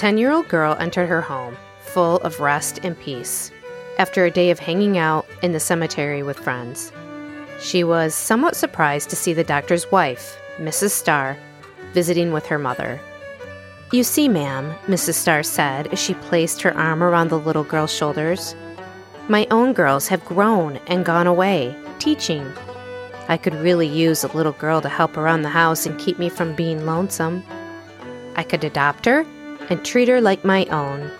The 10 year old girl entered her home, full of rest and peace, after a day of hanging out in the cemetery with friends. She was somewhat surprised to see the doctor's wife, Mrs. Starr, visiting with her mother. You see, ma'am, Mrs. Starr said as she placed her arm around the little girl's shoulders, my own girls have grown and gone away, teaching. I could really use a little girl to help around the house and keep me from being lonesome. I could adopt her and treat her like my own.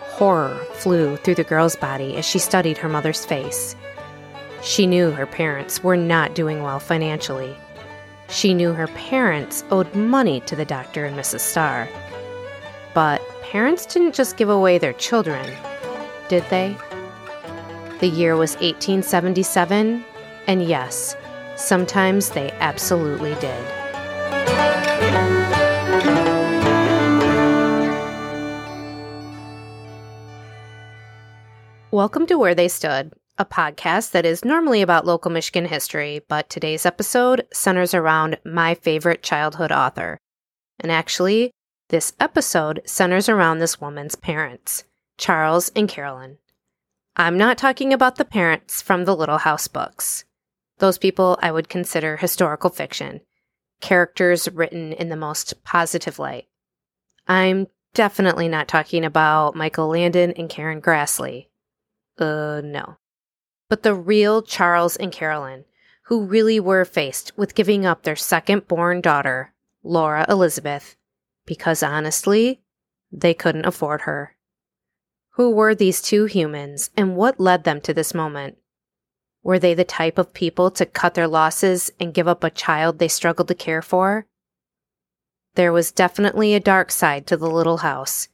Horror flew through the girl's body as she studied her mother's face. She knew her parents were not doing well financially. She knew her parents owed money to the doctor and Mrs. Starr. But parents didn't just give away their children, did they? The year was 1877, and yes, sometimes they absolutely did. Welcome to Where They Stood, a podcast that is normally about local Michigan history, but today's episode centers around my favorite childhood author. And actually, this episode centers around this woman's parents, Charles and Carolyn. I'm not talking about the parents from the Little House books. Those people I would consider historical fiction, characters written in the most positive light. I'm definitely not talking about Michael Landon and Karen Grassley. Uh, no. But the real Charles and Carolyn, who really were faced with giving up their second born daughter, Laura Elizabeth, because honestly, they couldn't afford her. Who were these two humans and what led them to this moment? Were they the type of people to cut their losses and give up a child they struggled to care for? There was definitely a dark side to the little house,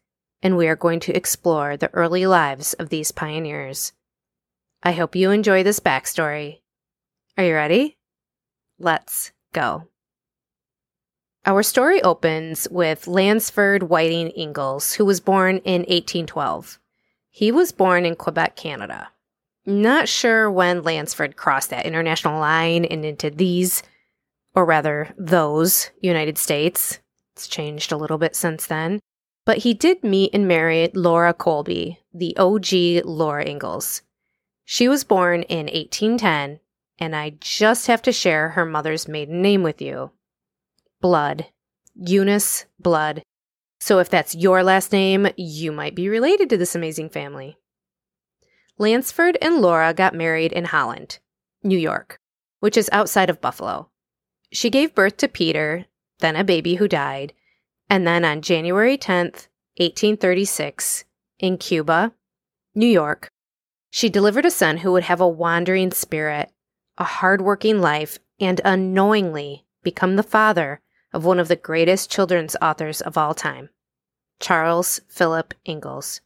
and we are going to explore the early lives of these pioneers. I hope you enjoy this backstory. Are you ready? Let's go. Our story opens with Lansford Whiting Ingalls, who was born in 1812. He was born in Quebec, Canada. Not sure when Lansford crossed that international line and into these, or rather, those United States. It's changed a little bit since then. But he did meet and marry Laura Colby, the OG Laura Ingalls. She was born in 1810, and I just have to share her mother's maiden name with you Blood. Eunice Blood. So if that's your last name, you might be related to this amazing family. Lansford and Laura got married in Holland, New York, which is outside of Buffalo. She gave birth to Peter, then a baby who died, and then on January 10th, 1836, in Cuba, New York, she delivered a son who would have a wandering spirit, a hardworking life, and unknowingly become the father of one of the greatest children's authors of all time, Charles Philip Ingalls.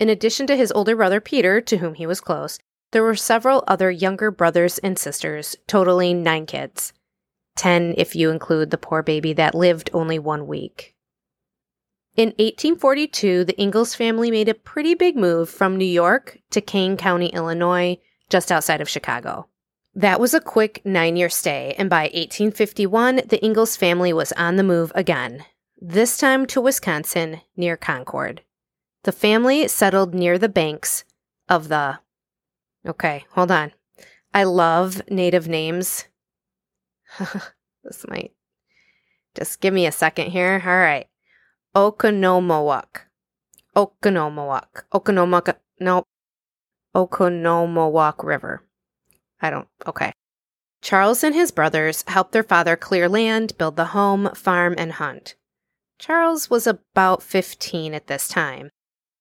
In addition to his older brother Peter, to whom he was close, there were several other younger brothers and sisters, totaling nine kids. Ten if you include the poor baby that lived only one week. In 1842, the Ingalls family made a pretty big move from New York to Kane County, Illinois, just outside of Chicago. That was a quick nine year stay, and by 1851, the Ingalls family was on the move again, this time to Wisconsin, near Concord. The family settled near the banks of the. Okay, hold on. I love native names. this might. Just give me a second here. All right. Oconomowoc. Oconomowoc. Oconomowoc. Nope. Oconomowoc River. I don't. Okay. Charles and his brothers helped their father clear land, build the home, farm, and hunt. Charles was about 15 at this time,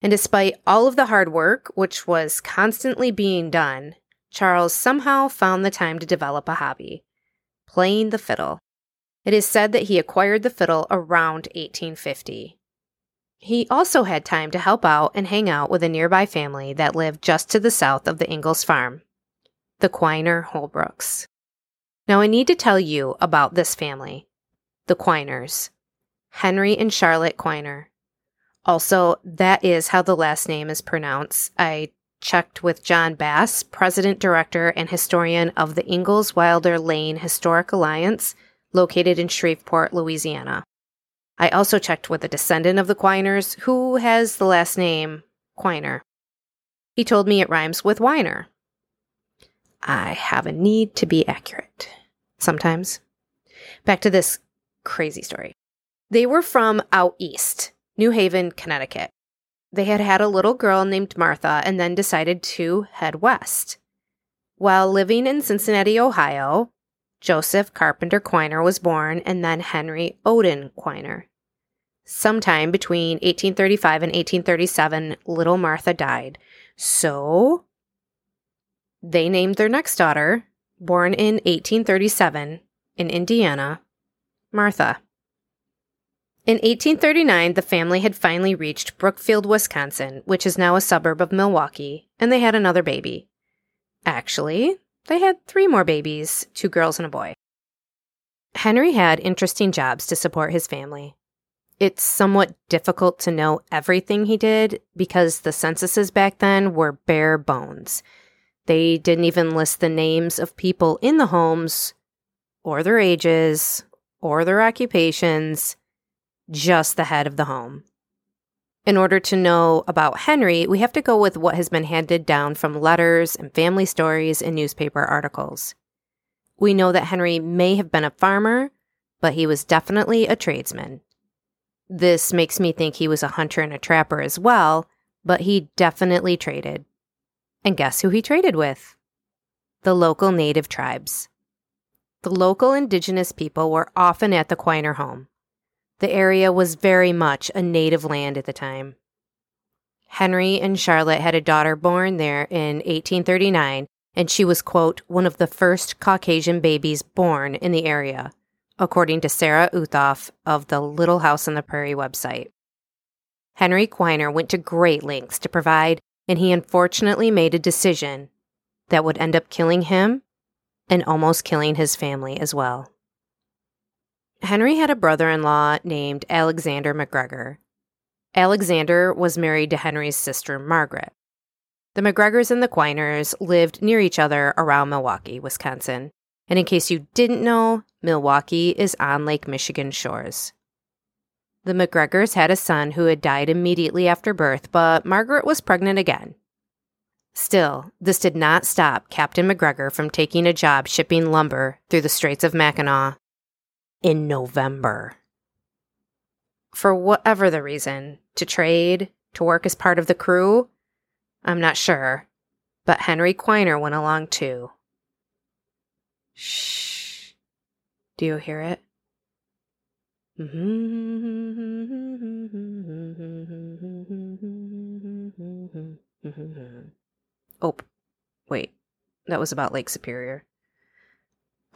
and despite all of the hard work, which was constantly being done, Charles somehow found the time to develop a hobby playing the fiddle. It is said that he acquired the fiddle around 1850. He also had time to help out and hang out with a nearby family that lived just to the south of the Ingalls farm, the Quiner Holbrooks. Now, I need to tell you about this family, the Quiners, Henry and Charlotte Quiner. Also, that is how the last name is pronounced. I checked with John Bass, president, director, and historian of the Ingalls Wilder Lane Historic Alliance, located in Shreveport, Louisiana. I also checked with a descendant of the Quiners who has the last name Quiner. He told me it rhymes with Weiner. I have a need to be accurate. Sometimes. Back to this crazy story. They were from out east, New Haven, Connecticut. They had had a little girl named Martha and then decided to head west. While living in Cincinnati, Ohio, Joseph Carpenter Quiner was born and then Henry Odin Quiner. Sometime between 1835 and 1837, little Martha died. So they named their next daughter, born in 1837 in Indiana, Martha. In 1839, the family had finally reached Brookfield, Wisconsin, which is now a suburb of Milwaukee, and they had another baby. Actually, they had three more babies two girls and a boy. Henry had interesting jobs to support his family. It's somewhat difficult to know everything he did because the censuses back then were bare bones. They didn't even list the names of people in the homes, or their ages, or their occupations, just the head of the home. In order to know about Henry, we have to go with what has been handed down from letters and family stories and newspaper articles. We know that Henry may have been a farmer, but he was definitely a tradesman. This makes me think he was a hunter and a trapper as well, but he definitely traded. And guess who he traded with? The local native tribes. The local indigenous people were often at the Quiner home. The area was very much a native land at the time. Henry and Charlotte had a daughter born there in 1839, and she was, quote, one of the first Caucasian babies born in the area, according to Sarah Uthoff of the Little House on the Prairie website. Henry Quiner went to great lengths to provide, and he unfortunately made a decision that would end up killing him and almost killing his family as well. Henry had a brother in law named Alexander McGregor. Alexander was married to Henry's sister, Margaret. The McGregors and the Quiners lived near each other around Milwaukee, Wisconsin. And in case you didn't know, Milwaukee is on Lake Michigan shores. The McGregors had a son who had died immediately after birth, but Margaret was pregnant again. Still, this did not stop Captain McGregor from taking a job shipping lumber through the Straits of Mackinac in November. For whatever the reason, to trade, to work as part of the crew, I'm not sure, but Henry Quiner went along too. Shh. Do you hear it? Oh, wait. That was about Lake Superior.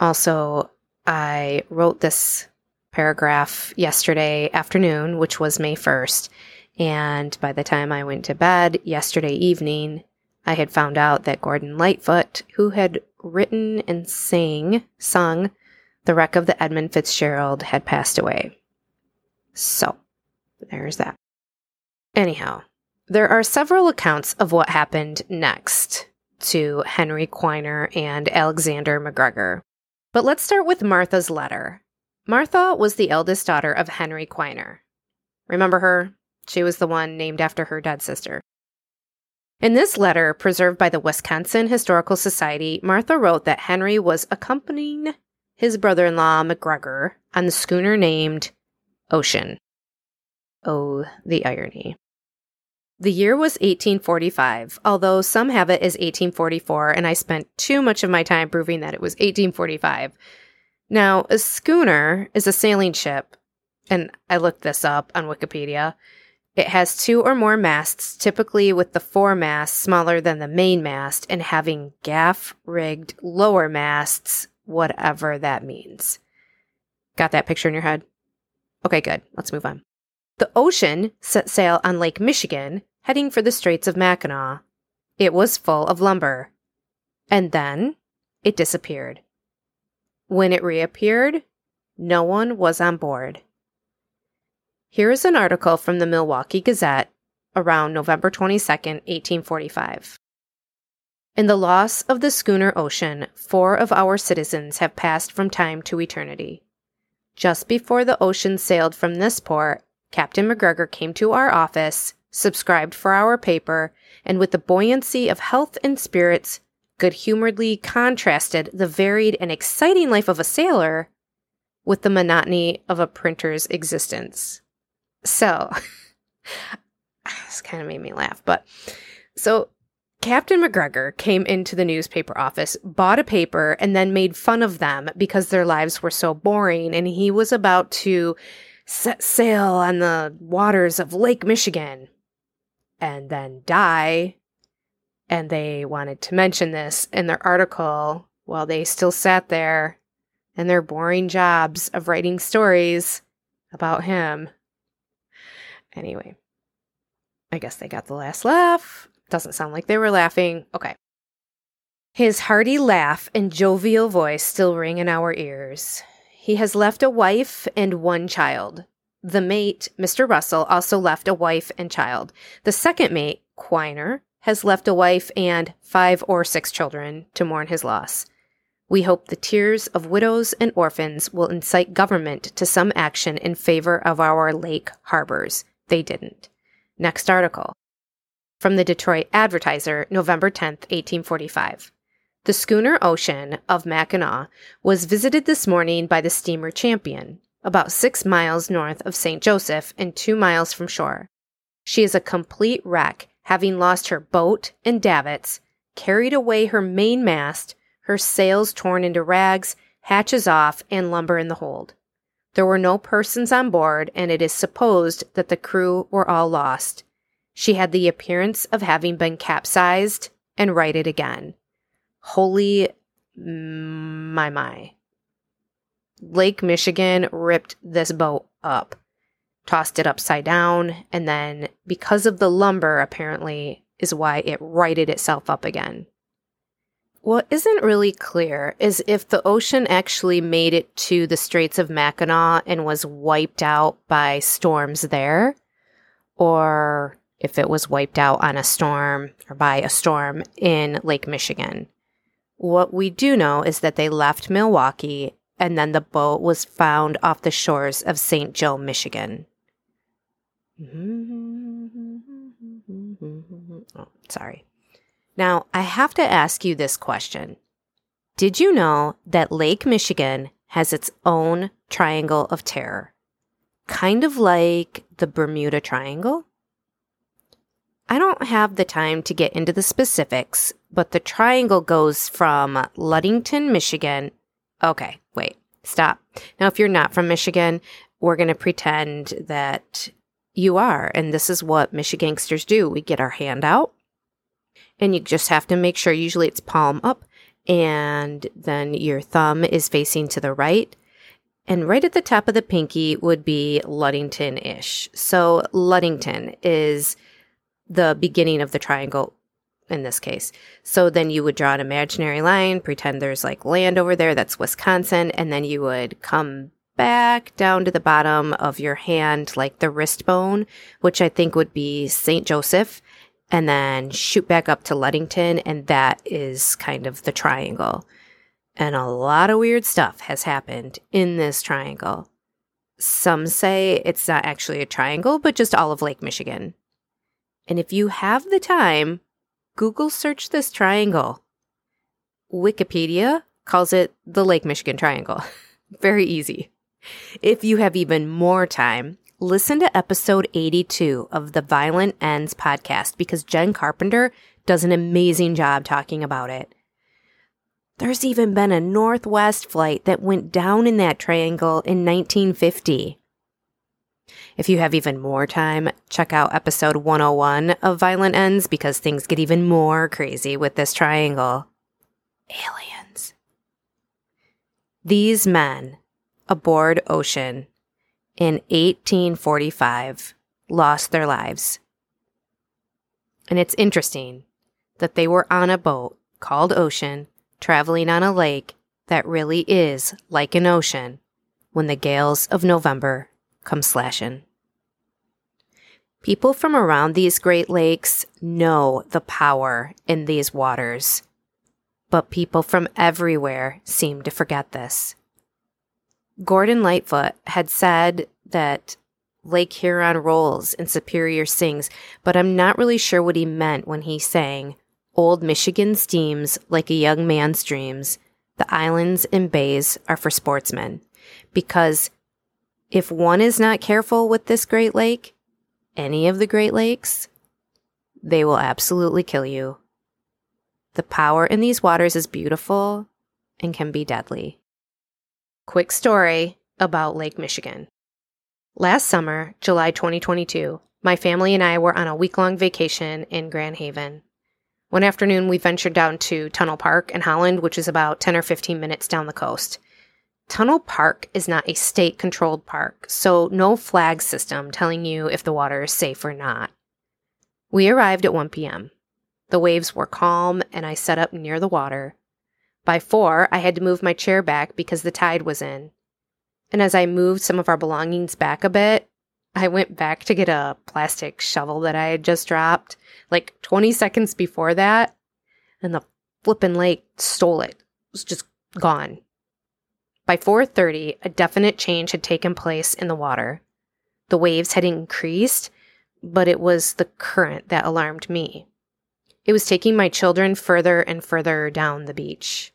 Also, I wrote this paragraph yesterday afternoon, which was May 1st. And by the time I went to bed yesterday evening, I had found out that Gordon Lightfoot, who had written and sang, sung The Wreck of the Edmund Fitzgerald, had passed away. So, there's that. Anyhow, there are several accounts of what happened next to Henry Quiner and Alexander McGregor. But let's start with Martha's letter. Martha was the eldest daughter of Henry Quiner. Remember her? She was the one named after her dead sister. In this letter, preserved by the Wisconsin Historical Society, Martha wrote that Henry was accompanying his brother in law, McGregor, on the schooner named Ocean. Oh, the irony. The year was 1845, although some have it as 1844, and I spent too much of my time proving that it was 1845. Now, a schooner is a sailing ship, and I looked this up on Wikipedia. It has two or more masts, typically with the foremast smaller than the main mast and having gaff rigged lower masts, whatever that means. Got that picture in your head? Okay, good. Let's move on. The ocean set sail on Lake Michigan, heading for the Straits of Mackinac. It was full of lumber. And then it disappeared. When it reappeared, no one was on board. Here is an article from the Milwaukee Gazette around November 22, 1845. In the loss of the schooner Ocean, four of our citizens have passed from time to eternity. Just before the ocean sailed from this port, Captain McGregor came to our office, subscribed for our paper, and with the buoyancy of health and spirits, good humoredly contrasted the varied and exciting life of a sailor with the monotony of a printer's existence. So, this kind of made me laugh, but so Captain McGregor came into the newspaper office, bought a paper, and then made fun of them because their lives were so boring. And he was about to set sail on the waters of Lake Michigan and then die. And they wanted to mention this in their article while they still sat there in their boring jobs of writing stories about him. Anyway, I guess they got the last laugh. Doesn't sound like they were laughing. Okay. His hearty laugh and jovial voice still ring in our ears. He has left a wife and one child. The mate, Mr. Russell, also left a wife and child. The second mate, Quiner, has left a wife and five or six children to mourn his loss. We hope the tears of widows and orphans will incite government to some action in favor of our lake harbors. They didn't. Next article. From the Detroit Advertiser, November 10, 1845. The schooner Ocean of Mackinac was visited this morning by the steamer Champion, about six miles north of St. Joseph and two miles from shore. She is a complete wreck, having lost her boat and davits, carried away her mainmast, her sails torn into rags, hatches off, and lumber in the hold. There were no persons on board, and it is supposed that the crew were all lost. She had the appearance of having been capsized and righted again. Holy my my. Lake Michigan ripped this boat up, tossed it upside down, and then, because of the lumber, apparently, is why it righted itself up again. What isn't really clear is if the ocean actually made it to the Straits of Mackinac and was wiped out by storms there, or if it was wiped out on a storm or by a storm in Lake Michigan. What we do know is that they left Milwaukee and then the boat was found off the shores of St. Joe, Michigan. Oh, sorry. Now, I have to ask you this question. Did you know that Lake Michigan has its own triangle of terror? Kind of like the Bermuda Triangle? I don't have the time to get into the specifics, but the triangle goes from Ludington, Michigan. Okay, wait, stop. Now, if you're not from Michigan, we're going to pretend that you are. And this is what Michigangsters do. We get our hand out, and you just have to make sure, usually it's palm up, and then your thumb is facing to the right. And right at the top of the pinky would be Luddington ish. So, Luddington is the beginning of the triangle in this case. So then you would draw an imaginary line, pretend there's like land over there, that's Wisconsin, and then you would come back down to the bottom of your hand, like the wrist bone, which I think would be St. Joseph, and then shoot back up to Ludington, and that is kind of the triangle. And a lot of weird stuff has happened in this triangle. Some say it's not actually a triangle, but just all of Lake Michigan. And if you have the time, Google search this triangle. Wikipedia calls it the Lake Michigan Triangle. Very easy. If you have even more time, listen to episode 82 of the Violent Ends podcast because Jen Carpenter does an amazing job talking about it. There's even been a Northwest flight that went down in that triangle in 1950. If you have even more time, check out episode 101 of Violent Ends because things get even more crazy with this triangle. Aliens. These men aboard Ocean in 1845 lost their lives. And it's interesting that they were on a boat called Ocean traveling on a lake that really is like an ocean when the gales of November come slashing. People from around these Great Lakes know the power in these waters, but people from everywhere seem to forget this. Gordon Lightfoot had said that Lake Huron rolls and Superior sings, but I'm not really sure what he meant when he sang, Old Michigan steams like a young man's dreams. The islands and bays are for sportsmen. Because if one is not careful with this Great Lake, any of the Great Lakes, they will absolutely kill you. The power in these waters is beautiful and can be deadly. Quick story about Lake Michigan. Last summer, July 2022, my family and I were on a week long vacation in Grand Haven. One afternoon, we ventured down to Tunnel Park in Holland, which is about 10 or 15 minutes down the coast. Tunnel Park is not a state controlled park, so no flag system telling you if the water is safe or not. We arrived at 1 p.m. The waves were calm, and I set up near the water. By 4, I had to move my chair back because the tide was in. And as I moved some of our belongings back a bit, I went back to get a plastic shovel that I had just dropped like 20 seconds before that, and the flippin' lake stole it. It was just gone. By 4:30, a definite change had taken place in the water. The waves had increased, but it was the current that alarmed me. It was taking my children further and further down the beach.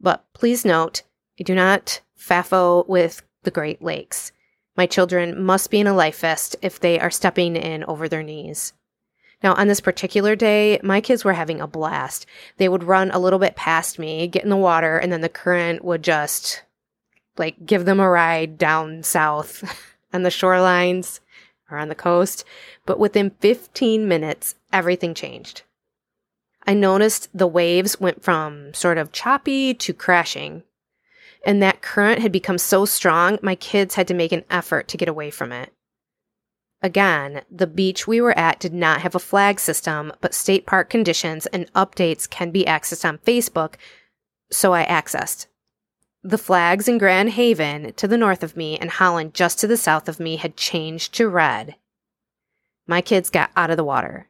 But please note, I do not FAFO with the Great Lakes. My children must be in a life vest if they are stepping in over their knees. Now, on this particular day, my kids were having a blast. They would run a little bit past me, get in the water, and then the current would just like give them a ride down south on the shorelines or on the coast. But within 15 minutes, everything changed. I noticed the waves went from sort of choppy to crashing and that current had become so strong, my kids had to make an effort to get away from it. Again, the beach we were at did not have a flag system, but state park conditions and updates can be accessed on Facebook, so I accessed. The flags in Grand Haven to the north of me and Holland just to the south of me had changed to red. My kids got out of the water.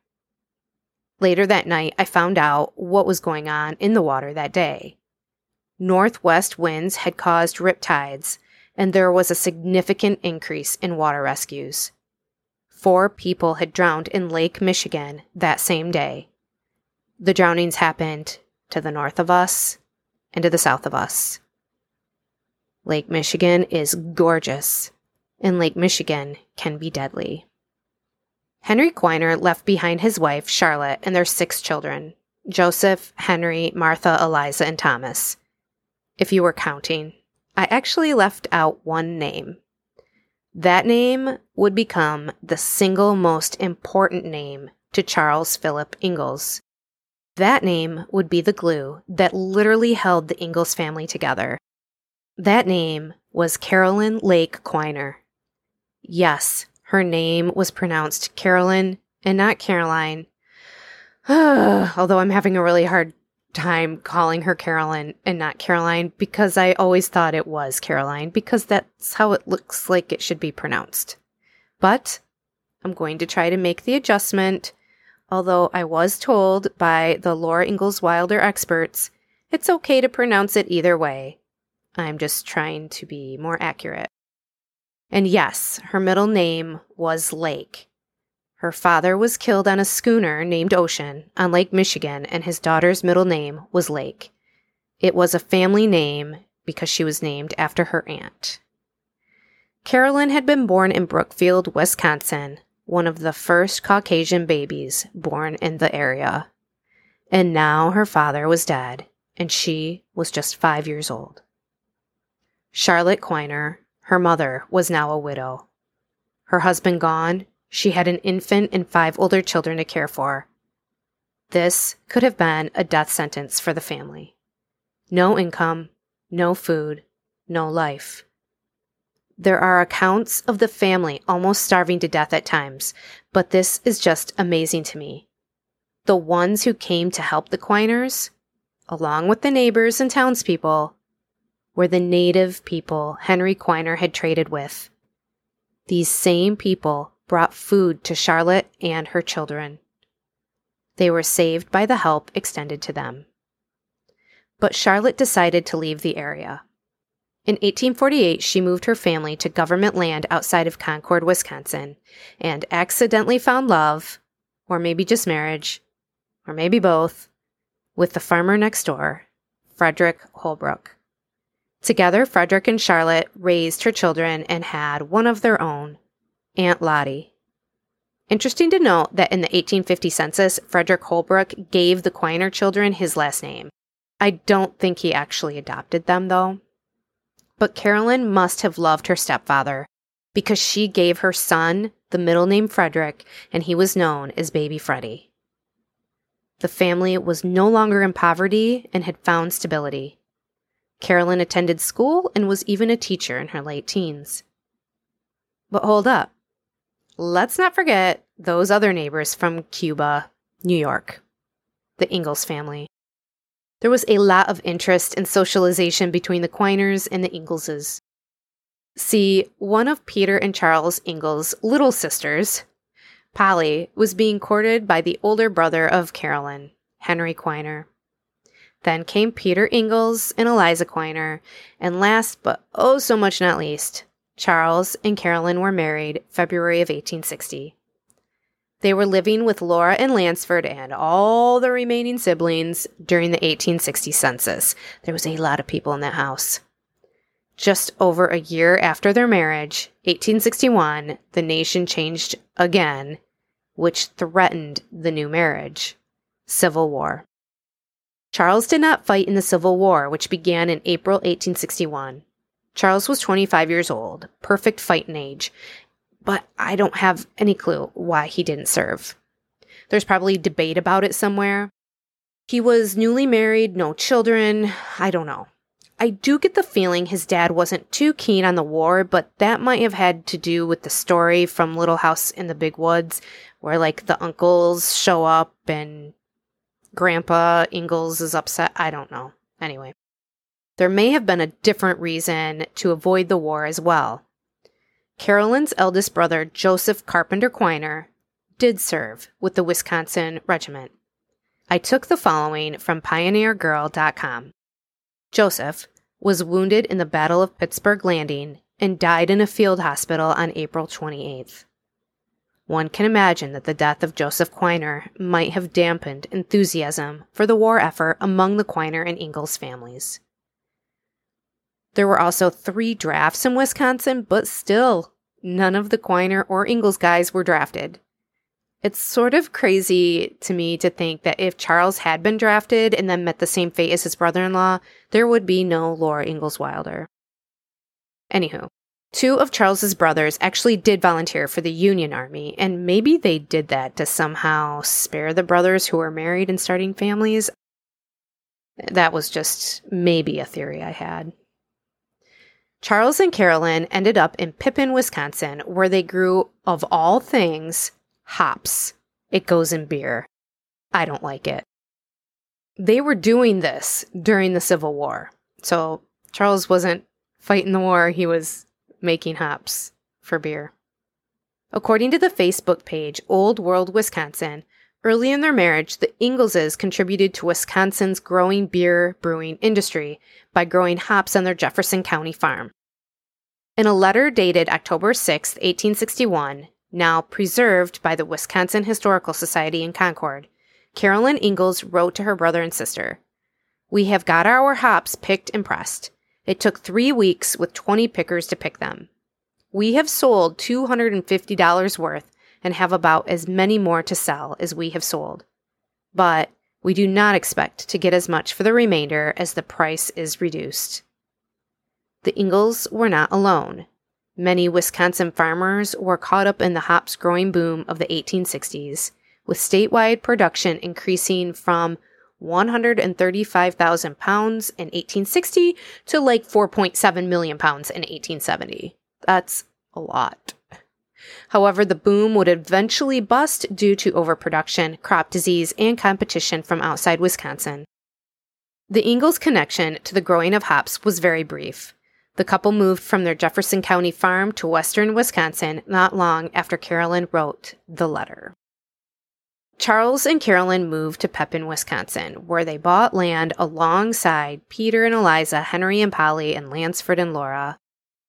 Later that night, I found out what was going on in the water that day. Northwest winds had caused riptides, and there was a significant increase in water rescues. Four people had drowned in Lake Michigan that same day. The drownings happened to the north of us and to the south of us. Lake Michigan is gorgeous, and Lake Michigan can be deadly. Henry Quiner left behind his wife, Charlotte, and their six children Joseph, Henry, Martha, Eliza, and Thomas if you were counting. I actually left out one name. That name would become the single most important name to Charles Philip Ingalls. That name would be the glue that literally held the Ingalls family together. That name was Carolyn Lake Quiner. Yes, her name was pronounced Carolyn and not Caroline. Although I'm having a really hard time calling her Carolyn and not Caroline because I always thought it was Caroline because that's how it looks like it should be pronounced. But I'm going to try to make the adjustment. Although I was told by the Laura Ingalls Wilder experts, it's okay to pronounce it either way. I'm just trying to be more accurate. And yes, her middle name was Lake. Her father was killed on a schooner named Ocean on Lake Michigan, and his daughter's middle name was Lake. It was a family name because she was named after her aunt. Carolyn had been born in Brookfield, Wisconsin, one of the first Caucasian babies born in the area. And now her father was dead, and she was just five years old. Charlotte Quiner, her mother, was now a widow. Her husband gone, she had an infant and five older children to care for. This could have been a death sentence for the family. No income, no food, no life. There are accounts of the family almost starving to death at times, but this is just amazing to me. The ones who came to help the Quiners, along with the neighbors and townspeople, were the native people Henry Quiner had traded with. These same people brought food to Charlotte and her children. They were saved by the help extended to them. But Charlotte decided to leave the area. In 1848, she moved her family to government land outside of Concord, Wisconsin, and accidentally found love, or maybe just marriage, or maybe both, with the farmer next door, Frederick Holbrook. Together, Frederick and Charlotte raised her children and had one of their own, Aunt Lottie. Interesting to note that in the 1850 census, Frederick Holbrook gave the Quiner children his last name. I don't think he actually adopted them, though. But Carolyn must have loved her stepfather because she gave her son the middle name Frederick and he was known as Baby Freddie. The family was no longer in poverty and had found stability. Carolyn attended school and was even a teacher in her late teens. But hold up. Let's not forget those other neighbors from Cuba, New York, the Ingalls family. There was a lot of interest and socialization between the Quiners and the Ingalls. See, one of Peter and Charles Ingalls' little sisters, Polly, was being courted by the older brother of Carolyn, Henry Quiner. Then came Peter Ingalls and Eliza Quiner, and last but oh so much not least, Charles and Carolyn were married February of 1860. They were living with Laura and Lansford and all the remaining siblings during the 1860 census. There was a lot of people in that house. Just over a year after their marriage, 1861, the nation changed again, which threatened the new marriage. Civil War. Charles did not fight in the Civil War, which began in April 1861. Charles was 25 years old, perfect fighting age, but I don't have any clue why he didn't serve. There's probably debate about it somewhere. He was newly married, no children, I don't know. I do get the feeling his dad wasn't too keen on the war, but that might have had to do with the story from Little House in the Big Woods, where like the uncles show up and Grandpa Ingalls is upset. I don't know. Anyway, there may have been a different reason to avoid the war as well. Carolyn's eldest brother, Joseph Carpenter Quiner, did serve with the Wisconsin Regiment. I took the following from pioneergirl.com. Joseph was wounded in the Battle of Pittsburgh Landing and died in a field hospital on April 28th. One can imagine that the death of Joseph Quiner might have dampened enthusiasm for the war effort among the Quiner and Ingalls families. There were also three drafts in Wisconsin, but still, none of the Quiner or Ingalls guys were drafted. It's sort of crazy to me to think that if Charles had been drafted and then met the same fate as his brother in law, there would be no Laura Ingalls Wilder. Anywho, two of Charles's brothers actually did volunteer for the Union Army, and maybe they did that to somehow spare the brothers who were married and starting families. That was just maybe a theory I had. Charles and Carolyn ended up in Pippin, Wisconsin, where they grew, of all things, hops. It goes in beer. I don't like it. They were doing this during the Civil War. So Charles wasn't fighting the war, he was making hops for beer. According to the Facebook page Old World Wisconsin, Early in their marriage, the Ingalls contributed to Wisconsin's growing beer brewing industry by growing hops on their Jefferson County farm. In a letter dated October 6, 1861, now preserved by the Wisconsin Historical Society in Concord, Carolyn Ingalls wrote to her brother and sister We have got our hops picked and pressed. It took three weeks with 20 pickers to pick them. We have sold $250 worth and have about as many more to sell as we have sold. But we do not expect to get as much for the remainder as the price is reduced. The Ingalls were not alone. Many Wisconsin farmers were caught up in the hops growing boom of the 1860s, with statewide production increasing from 135,000 pounds in 1860 to like 4.7 million pounds in 1870. That's a lot. However, the boom would eventually bust due to overproduction, crop disease, and competition from outside Wisconsin. The Ingalls connection to the growing of hops was very brief. The couple moved from their Jefferson County farm to western Wisconsin not long after Carolyn wrote the letter. Charles and Carolyn moved to Pepin, Wisconsin, where they bought land alongside Peter and Eliza, Henry and Polly, and Lansford and Laura.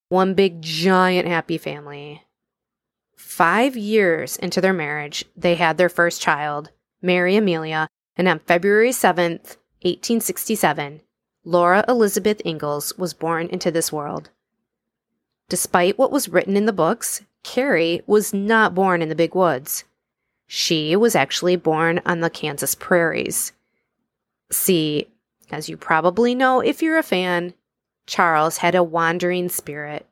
One big, giant, happy family. Five years into their marriage, they had their first child, Mary Amelia, and on February 7th, 1867, Laura Elizabeth Ingalls was born into this world. Despite what was written in the books, Carrie was not born in the big woods. She was actually born on the Kansas prairies. See, as you probably know if you're a fan, Charles had a wandering spirit.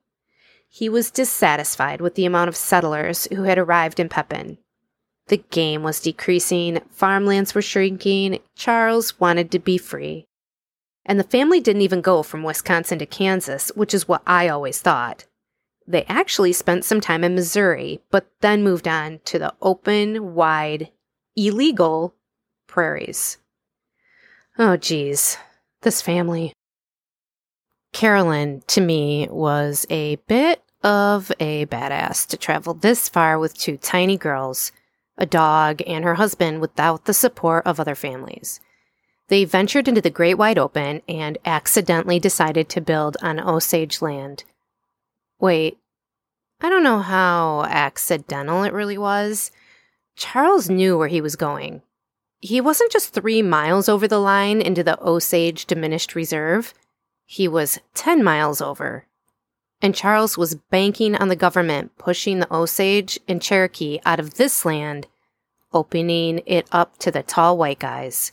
He was dissatisfied with the amount of settlers who had arrived in Pepin. The game was decreasing, farmlands were shrinking, Charles wanted to be free. And the family didn't even go from Wisconsin to Kansas, which is what I always thought. They actually spent some time in Missouri, but then moved on to the open, wide, illegal prairies. Oh, geez, this family. Carolyn, to me, was a bit of a badass to travel this far with two tiny girls, a dog, and her husband without the support of other families. They ventured into the great wide open and accidentally decided to build on Osage land. Wait, I don't know how accidental it really was. Charles knew where he was going. He wasn't just three miles over the line into the Osage Diminished Reserve, he was 10 miles over. And Charles was banking on the government pushing the Osage and Cherokee out of this land, opening it up to the tall white guys.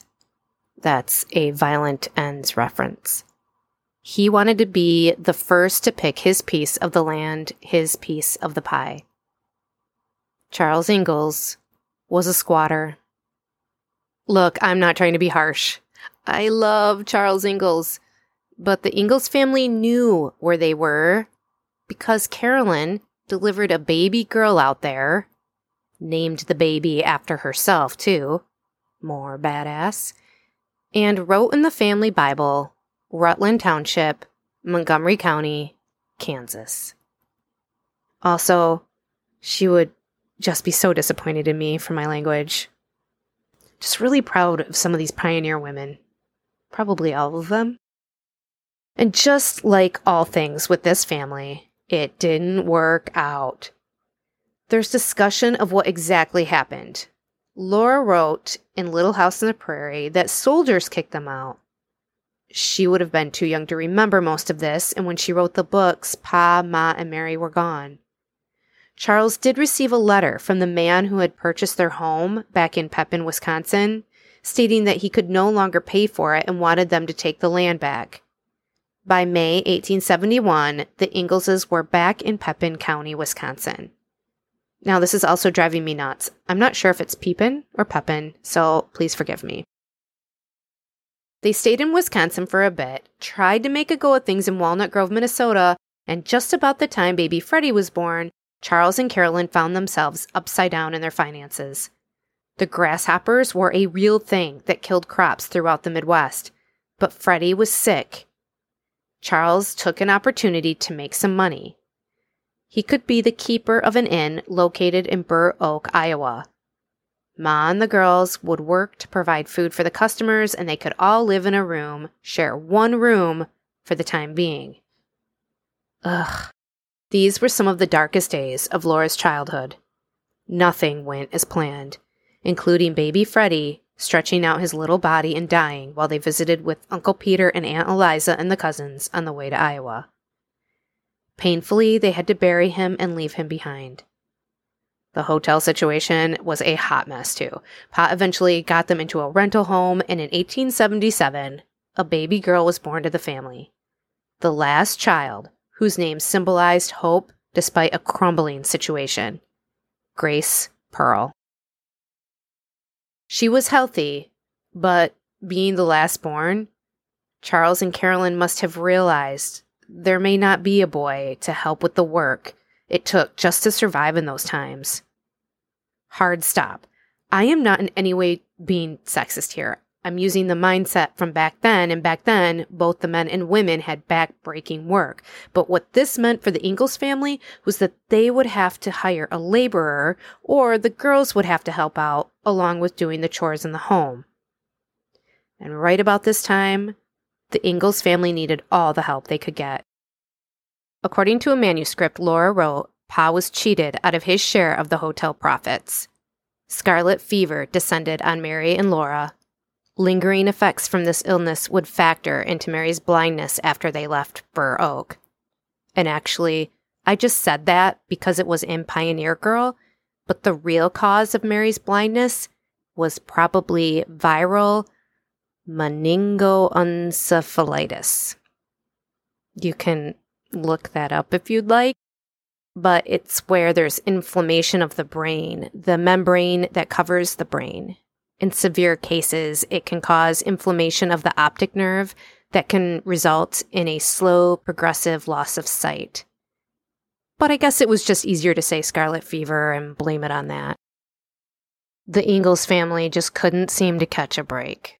That's a violent ends reference. He wanted to be the first to pick his piece of the land, his piece of the pie. Charles Ingalls was a squatter. Look, I'm not trying to be harsh. I love Charles Ingalls, but the Ingalls family knew where they were because Carolyn delivered a baby girl out there, named the baby after herself, too. More badass and wrote in the family Bible, Rutland Township, Montgomery County, Kansas. Also, she would just be so disappointed in me for my language. Just really proud of some of these pioneer women. Probably all of them. And just like all things with this family, it didn't work out. There's discussion of what exactly happened, Laura wrote in Little House on the Prairie that soldiers kicked them out. She would have been too young to remember most of this, and when she wrote the books, Pa, Ma, and Mary were gone. Charles did receive a letter from the man who had purchased their home back in Pepin, Wisconsin, stating that he could no longer pay for it and wanted them to take the land back. By May 1871, the Ingalls were back in Pepin County, Wisconsin. Now, this is also driving me nuts. I'm not sure if it's Peepin or Pepin, so please forgive me. They stayed in Wisconsin for a bit, tried to make a go of things in Walnut Grove, Minnesota, and just about the time baby Freddie was born, Charles and Carolyn found themselves upside down in their finances. The grasshoppers were a real thing that killed crops throughout the Midwest, but Freddie was sick. Charles took an opportunity to make some money. He could be the keeper of an inn located in Burr Oak, Iowa. Ma and the girls would work to provide food for the customers, and they could all live in a room, share one room for the time being. Ugh. These were some of the darkest days of Laura's childhood. Nothing went as planned, including baby Freddie stretching out his little body and dying while they visited with Uncle Peter and Aunt Eliza and the cousins on the way to Iowa. Painfully, they had to bury him and leave him behind. The hotel situation was a hot mess, too. Pa eventually got them into a rental home, and in 1877, a baby girl was born to the family. The last child, whose name symbolized hope despite a crumbling situation Grace Pearl. She was healthy, but being the last born, Charles and Carolyn must have realized there may not be a boy to help with the work it took just to survive in those times. Hard stop. I am not in any way being sexist here. I'm using the mindset from back then, and back then, both the men and women had back-breaking work. But what this meant for the Ingalls family was that they would have to hire a laborer, or the girls would have to help out, along with doing the chores in the home. And right about this time, the Ingalls family needed all the help they could get. According to a manuscript Laura wrote, Pa was cheated out of his share of the hotel profits. Scarlet fever descended on Mary and Laura. Lingering effects from this illness would factor into Mary's blindness after they left Burr Oak. And actually, I just said that because it was in Pioneer Girl, but the real cause of Mary's blindness was probably viral meningoencephalitis. You can look that up if you'd like but it's where there's inflammation of the brain, the membrane that covers the brain. In severe cases, it can cause inflammation of the optic nerve that can result in a slow, progressive loss of sight. But I guess it was just easier to say scarlet fever and blame it on that. The Ingalls family just couldn't seem to catch a break.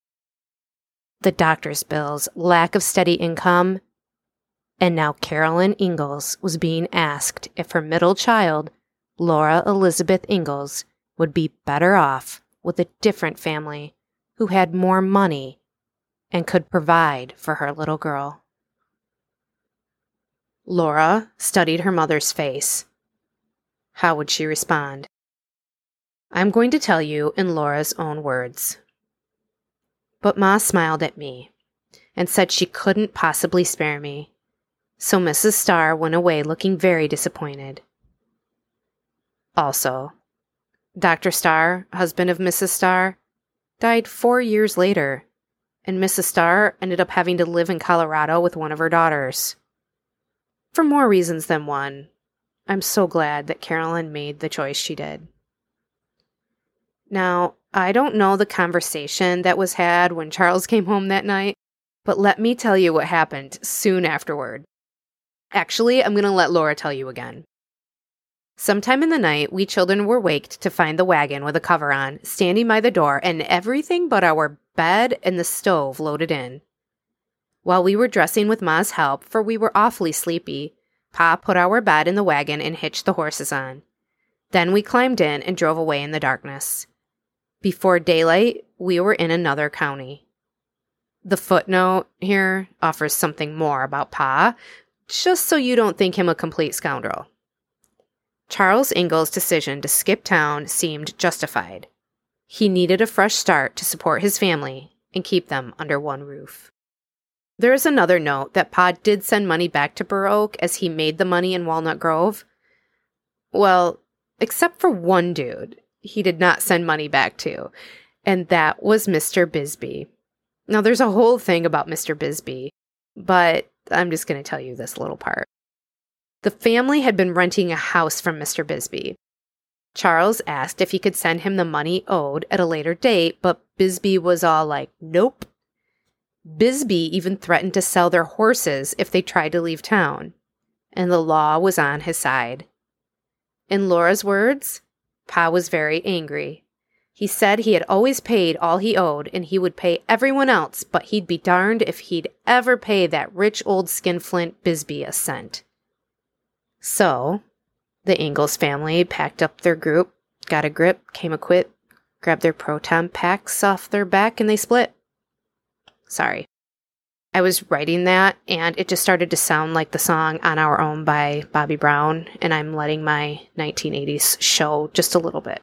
The doctor's bills, lack of steady income, and now Carolyn Ingalls was being asked if her middle child, Laura Elizabeth Ingalls, would be better off with a different family who had more money and could provide for her little girl. Laura studied her mother's face. How would she respond? I'm going to tell you in Laura's own words. But Ma smiled at me and said she couldn't possibly spare me so Mrs. Starr went away looking very disappointed. Also, Dr. Starr, husband of Mrs. Starr, died four years later, and Mrs. Starr ended up having to live in Colorado with one of her daughters. For more reasons than one, I'm so glad that Carolyn made the choice she did. Now, I don't know the conversation that was had when Charles came home that night, but let me tell you what happened soon afterward. Actually, I'm going to let Laura tell you again. Sometime in the night, we children were waked to find the wagon with a cover on, standing by the door, and everything but our bed and the stove loaded in. While we were dressing with Ma's help, for we were awfully sleepy, Pa put our bed in the wagon and hitched the horses on. Then we climbed in and drove away in the darkness. Before daylight, we were in another county. The footnote here offers something more about Pa, just so you don't think him a complete scoundrel. Charles Ingalls' decision to skip town seemed justified. He needed a fresh start to support his family and keep them under one roof. There is another note that Pod did send money back to Oak as he made the money in Walnut Grove. Well, except for one dude, he did not send money back to, and that was Mr. Bisbee. Now, there's a whole thing about Mr. Bisbee, but I'm just going to tell you this little part. The family had been renting a house from Mr. Bisbee. Charles asked if he could send him the money owed at a later date, but Bisbee was all like, nope. Bisbee even threatened to sell their horses if they tried to leave town, and the law was on his side. In Laura's words, Pa was very angry he said he had always paid all he owed and he would pay everyone else, but he'd be darned if he'd ever pay that rich old skinflint Bisbee a cent. So, the Ingalls family packed up their group, got a grip, came equipped, grabbed their proton packs off their back, and they split. Sorry. I was writing that and it just started to sound like the song On Our Own by Bobby Brown, and I'm letting my 1980s show just a little bit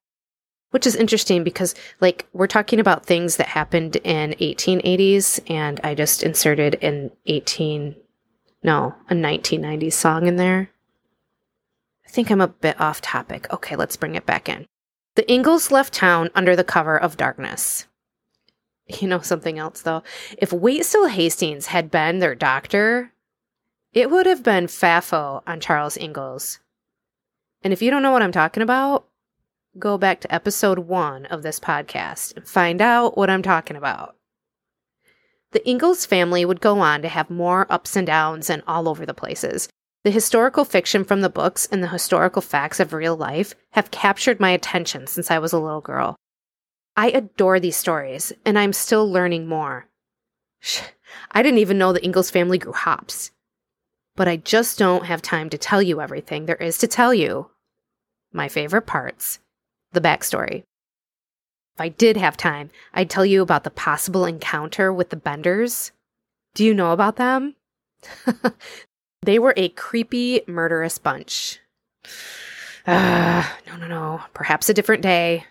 which is interesting because like we're talking about things that happened in 1880s and i just inserted an 18 no a 1990s song in there. I think i'm a bit off topic. Okay let's bring it back in. The ingalls left town under the cover of darkness. You know something else though? If waitstill hastings had been their doctor it would have been fafo on charles ingalls. And if you don't know what i'm talking about go back to episode one of this podcast and find out what I'm talking about. The Ingalls family would go on to have more ups and downs and all over the places. The historical fiction from the books and the historical facts of real life have captured my attention since I was a little girl. I adore these stories, and I'm still learning more. Shh, I didn't even know the Ingalls family grew hops. But I just don't have time to tell you everything there is to tell you. My favorite parts the backstory. If I did have time, I'd tell you about the possible encounter with the Benders. Do you know about them? they were a creepy, murderous bunch. Uh, no, no, no. Perhaps a different day.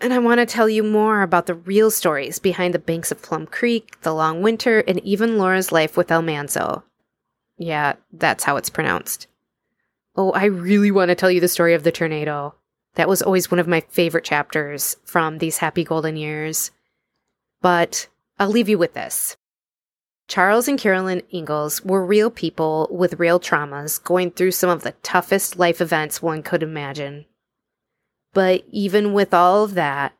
And I want to tell you more about the real stories behind the banks of Plum Creek, the long winter, and even Laura's life with Almanzo. Yeah, that's how it's pronounced. Oh, I really want to tell you the story of the tornado. That was always one of my favorite chapters from these happy golden years. But I'll leave you with this. Charles and Carolyn Ingalls were real people with real traumas going through some of the toughest life events one could imagine. But even with all of that,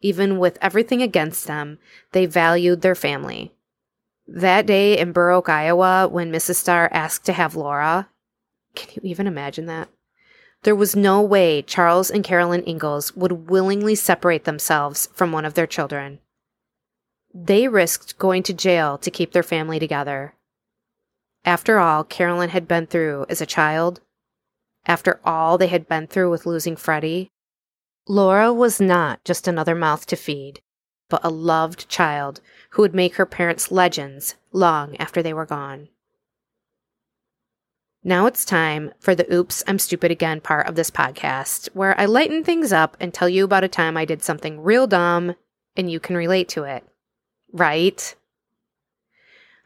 even with everything against them, they valued their family. That day in Burr Oak, Iowa, when Mrs. Starr asked to have Laura, can you even imagine that? There was no way Charles and Carolyn Ingalls would willingly separate themselves from one of their children. They risked going to jail to keep their family together. After all Carolyn had been through as a child, after all they had been through with losing Freddie, Laura was not just another mouth to feed, but a loved child who would make her parents legends long after they were gone. Now it's time for the Oops, I'm Stupid Again part of this podcast, where I lighten things up and tell you about a time I did something real dumb and you can relate to it. Right?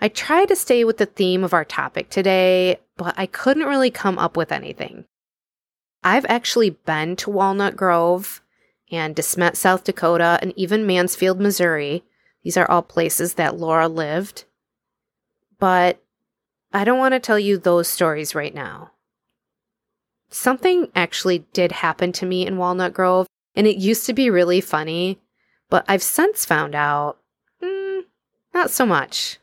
I try to stay with the theme of our topic today, but I couldn't really come up with anything. I've actually been to Walnut Grove and De Smet, South Dakota, and even Mansfield, Missouri. These are all places that Laura lived. But I don't want to tell you those stories right now. Something actually did happen to me in Walnut Grove, and it used to be really funny, but I've since found out, mm, not so much.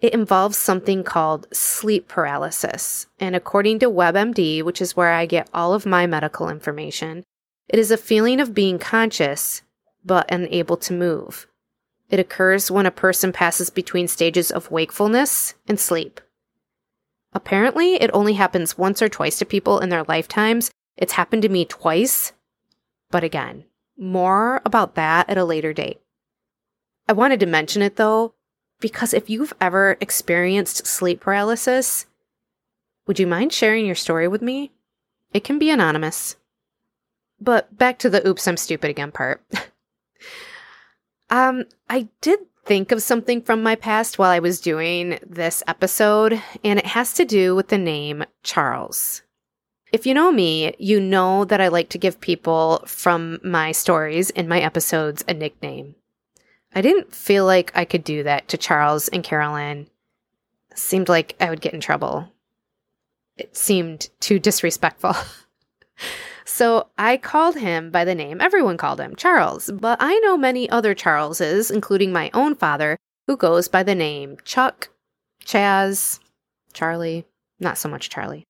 It involves something called sleep paralysis. And according to WebMD, which is where I get all of my medical information, it is a feeling of being conscious but unable to move. It occurs when a person passes between stages of wakefulness and sleep. Apparently, it only happens once or twice to people in their lifetimes. It's happened to me twice. But again, more about that at a later date. I wanted to mention it though because if you've ever experienced sleep paralysis, would you mind sharing your story with me? It can be anonymous. But back to the oops, I'm stupid again part. um, I did think of something from my past while I was doing this episode, and it has to do with the name Charles. If you know me, you know that I like to give people from my stories in my episodes a nickname. I didn't feel like I could do that to Charles and Carolyn. Seemed like I would get in trouble. It seemed too disrespectful. so I called him by the name everyone called him, Charles, but I know many other Charleses, including my own father, who goes by the name Chuck, Chaz, Charlie, not so much Charlie.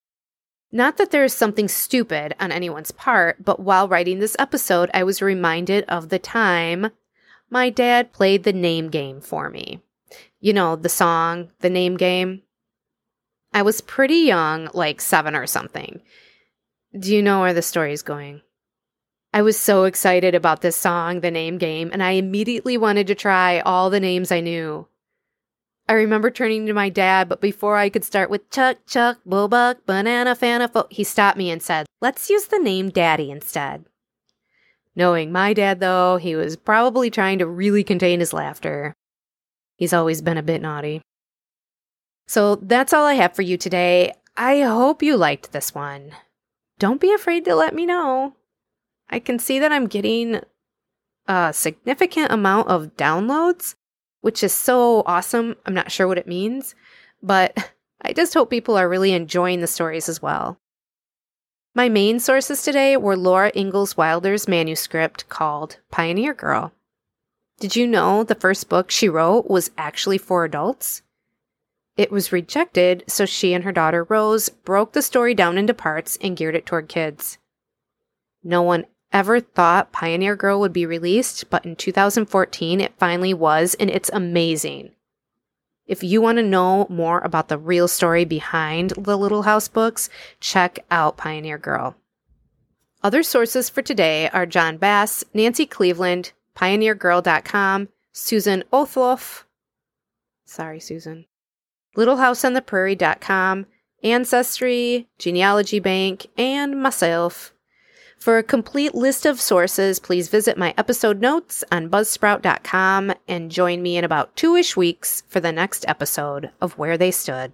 Not that there is something stupid on anyone's part, but while writing this episode, I was reminded of the time my dad played the name game for me. You know, the song, the name game. I was pretty young, like seven or something. Do you know where the story is going? I was so excited about this song, The Name Game, and I immediately wanted to try all the names I knew. I remember turning to my dad, but before I could start with Chuck, Chuck, Bullbuck, Banana, Fana, Fo- he stopped me and said, Let's use the name Daddy instead. Knowing my dad, though, he was probably trying to really contain his laughter. He's always been a bit naughty. So that's all I have for you today. I hope you liked this one. Don't be afraid to let me know. I can see that I'm getting a significant amount of downloads, which is so awesome. I'm not sure what it means, but I just hope people are really enjoying the stories as well. My main sources today were Laura Ingalls Wilder's manuscript called Pioneer Girl. Did you know the first book she wrote was actually for adults? It was rejected, so she and her daughter Rose broke the story down into parts and geared it toward kids. No one ever thought Pioneer Girl would be released, but in 2014 it finally was, and it's amazing. If you want to know more about the real story behind the Little House books, check out Pioneer Girl. Other sources for today are John Bass, Nancy Cleaveland, PioneerGirl.com, Susan Uthoff, sorry, Susan, LittleHouseOnThePrairie.com, Ancestry, Genealogy Bank, and myself. For a complete list of sources, please visit my episode notes on buzzsprout.com and join me in about two ish weeks for the next episode of Where They Stood.